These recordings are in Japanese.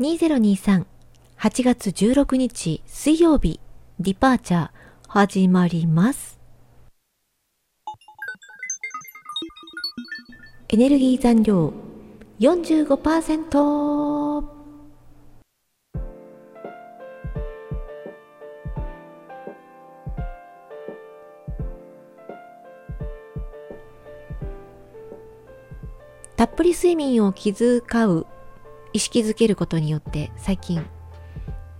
2023 8月16日水曜日ディパーチャー始まります。エネルギー残量45%たっぷり睡眠を気遣う意識づけることによって最近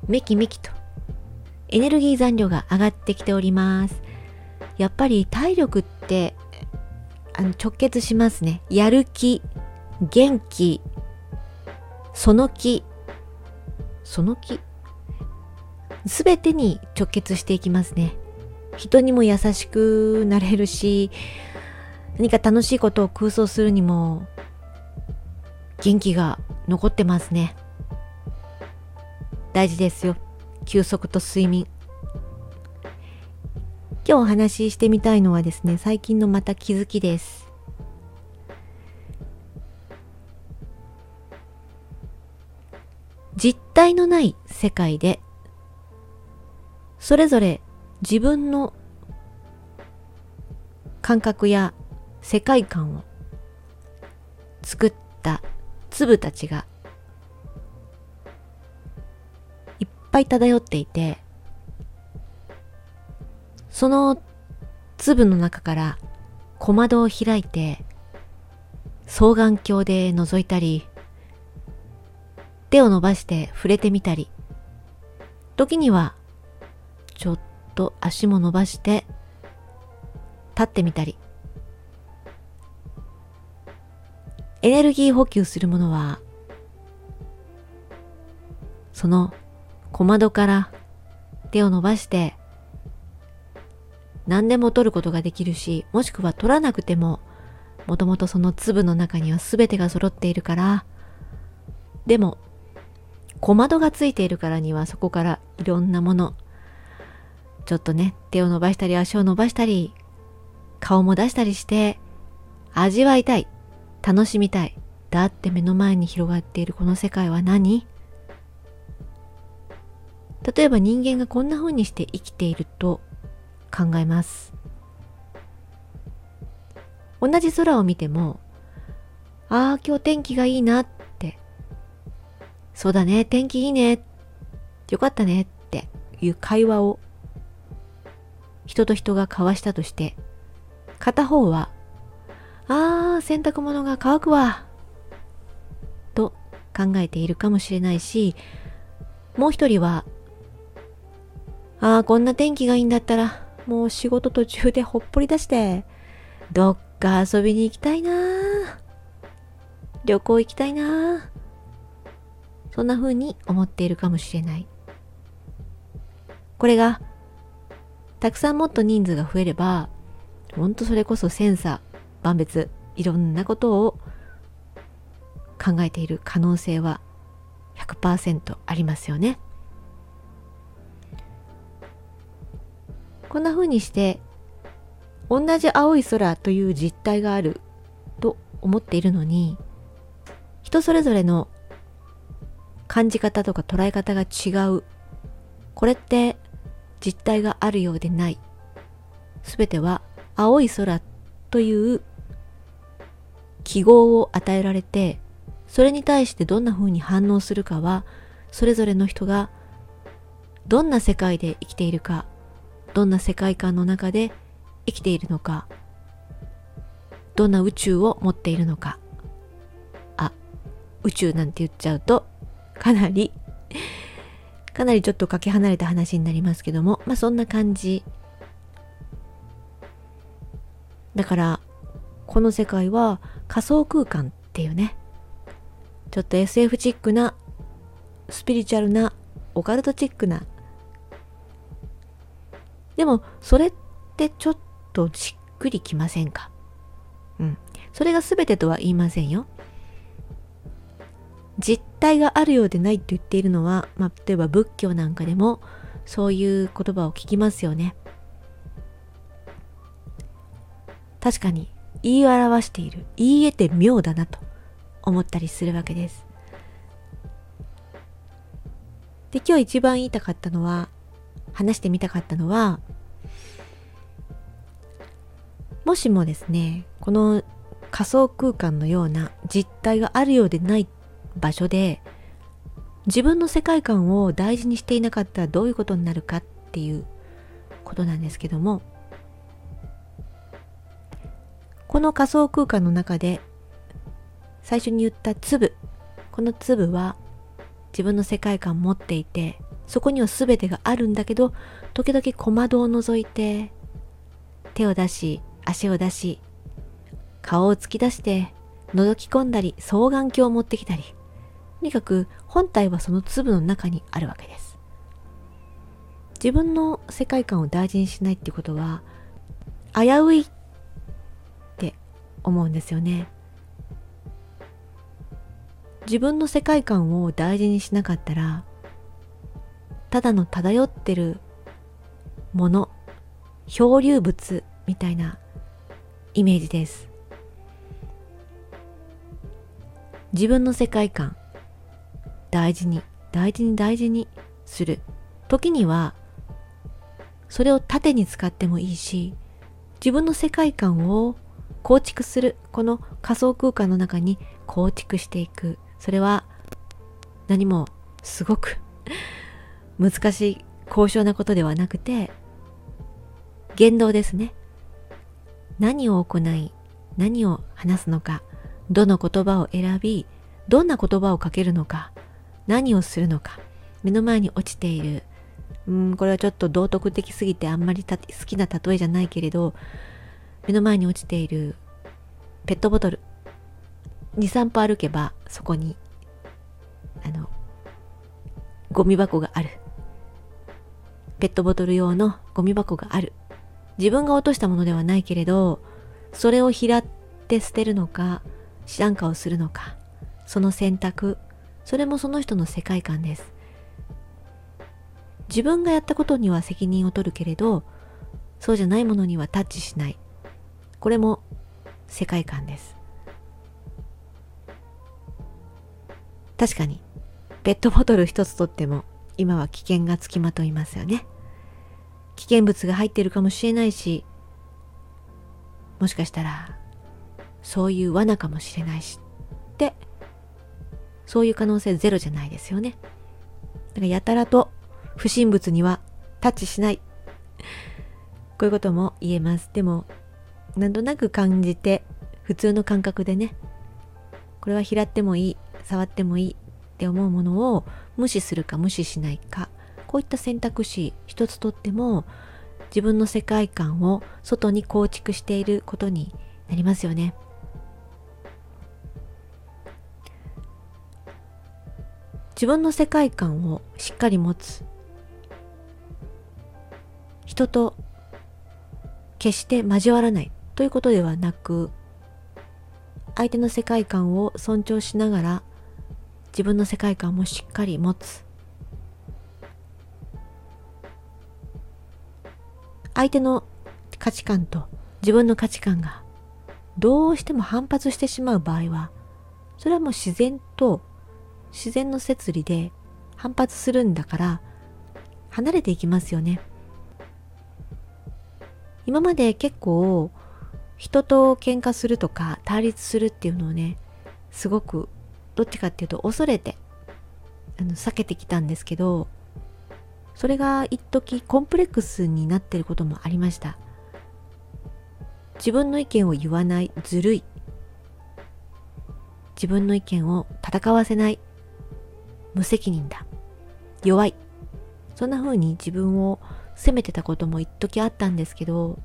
めきめきとエネルギー残量が上がってきております。やっぱり体力ってあの直結しますね。やる気元気その気その気すべてに直結していきますね。人にも優しくなれるし何か楽しいことを空想するにも元気が残ってますね。大事ですよ。休息と睡眠。今日お話ししてみたいのはですね最近のまた気づきです。実体のない世界でそれぞれ自分の感覚や世界観を作った粒たちがいっぱい漂っていてその粒の中から小窓を開いて双眼鏡で覗いたり手を伸ばして触れてみたり時にはちょっと足も伸ばして立ってみたりエネルギー補給するものはその小窓から手を伸ばして何でも取ることができるしもしくは取らなくてももともとその粒の中には全てが揃っているからでも小窓がついているからにはそこからいろんなものちょっとね手を伸ばしたり足を伸ばしたり顔も出したりして味わいたい。楽しみたい。だって目の前に広がっているこの世界は何？例えば人間がこんな風にして生きていると考えます。同じ空を見てもああ今日天気がいいなって。そうだね天気いいね。よかったねって。いう会話を人と人が交わしたとして片方はああ洗濯物が乾くわ。と考えているかもしれないしもう一人はああこんな天気がいいんだったらもう仕事途中でほっぽり出してどっか遊びに行きたいな旅行行きたいなそんな風に思っているかもしれない。これがたくさんもっと人数が増えればほんとそれこそセンサー万別いろんなことを考えている可能性は100%ありますよね。こんな風にして同じ青い空という実態があると思っているのに人それぞれの感じ方とか捉え方が違うこれって実態があるようでないすべては青い空という記号を与えられてそれに対してどんな風に反応するかはそれぞれの人がどんな世界で生きているかどんな世界観の中で生きているのかどんな宇宙を持っているのか。あ宇宙なんて言っちゃうとかなりかなりちょっとかけ離れた話になりますけどもまあそんな感じだからこの世界は仮想空間っていうね。ちょっと SF チックなスピリチュアルなオカルトチックな。でもそれってちょっとしっくりきませんか？うん。それが全てとは言いませんよ。実体があるようでないと言っているのは、まあ、例えば仏教なんかでもそういう言葉を聞きますよね。確かに言い表している言い得て妙だなと思ったりするわけです。で、今日一番言いたかったのは、話してみたかったのは、もしもですね、この仮想空間のような実体があるようでない場所で、自分の世界観を大事にしていなかったらどういうことになるかっていうことなんですけども、この仮想空間の中で最初に言った粒、この粒は自分の世界観を持っていて、そこには全てがあるんだけど、時々小窓を覗いて、手を出し、足を出し、顔を突き出して、覗き込んだり、双眼鏡を持ってきたり、とにかく本体はその粒の中にあるわけです。自分の世界観を大事にしないってことは、危うい思うんですよね。自分の世界観を大事にしなかったらただの漂ってるもの漂流物みたいなイメージです自分の世界観大事に大事に大事にする時にはそれを盾に使ってもいいし自分の世界観を構築するこの仮想空間の中に構築していく。それは何もすごく 難しい高尚なことではなくて言動ですね。何を行い何を話すのかどの言葉を選びどんな言葉をかけるのか何をするのか目の前に落ちている。うんこれはちょっと道徳的すぎてあんまり好きな例えじゃないけれど目の前に落ちているペットボトル23歩歩けばそこにあのゴミ箱がある。ペットボトル用のゴミ箱がある。自分が落としたものではないけれどそれを拾って捨てるのか知らんかをするのかその選択それもその人の世界観です。自分がやったことには責任を取るけれどそうじゃないものにはタッチしない。これも世界観です確かに、ペットボトル一つとっても、今は危険がつきまといますよね。危険物が入っているかもしれないし、もしかしたら、そういう罠かもしれないし、って、そういう可能性ゼロじゃないですよね。だからやたらと不審物にはタッチしない。こういうことも言えます。でも、なんとなく感じて、普通の感覚でね、これは拾ってもいい。触ってもいいって思うものを無視するか無視しないかこういった選択肢一つとっても自分の世界観を外に構築していることになりますよね。自分の世界観をしっかり持つ人と決して交わらないということではなく相手の世界観を尊重しながら自分の世界観もしっかり持つ。相手の価値観と自分の価値観がどうしても反発してしまう場合はそれはもう自然と自然の摂理で反発するんだから離れていきますよね。今まで結構人と喧嘩するとか対立するっていうのをねすごくどっちかっていうと恐れてあの避けてきたんですけどそれが一時コンプレックスになってることもありました。自分の意見を言わないずるい。自分の意見を戦わせない。無責任だ。弱い。そんな風に自分を責めてたことも一時あったんですけど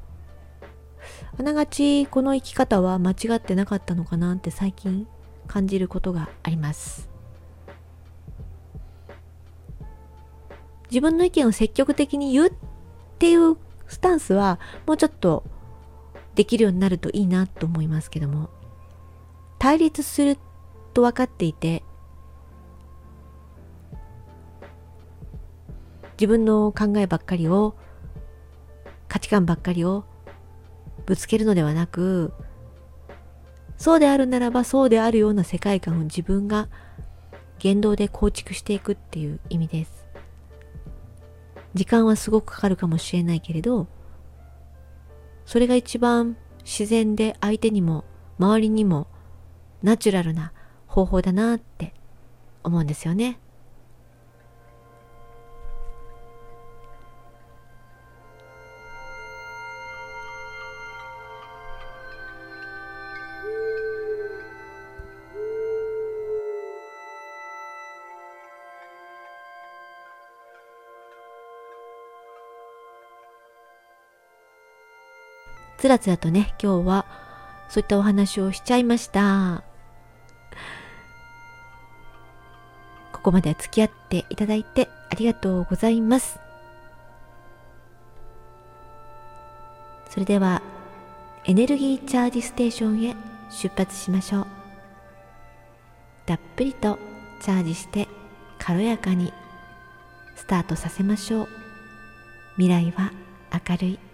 あながちこの生き方は間違ってなかったのかなって最近感じることがあります。自分の意見を積極的に言うっていうスタンスはもうちょっとできるようになるといいなと思いますけども。対立すると分かっていて自分の考えばっかりを価値観ばっかりをぶつけるのではなくそうであるならばそうであるような世界観を自分が言動で構築していくっていう意味です。時間はすごくかかるかもしれないけれどそれが一番自然で相手にも周りにもナチュラルな方法だなって思うんですよね。つらつらとね、今日はそういったお話をしちゃいました。ここまで付き合っていただいてありがとうございます。それでは、エネルギーチャージステーションへ出発しましょう。たっぷりとチャージして軽やかにスタートさせましょう。未来は明るい。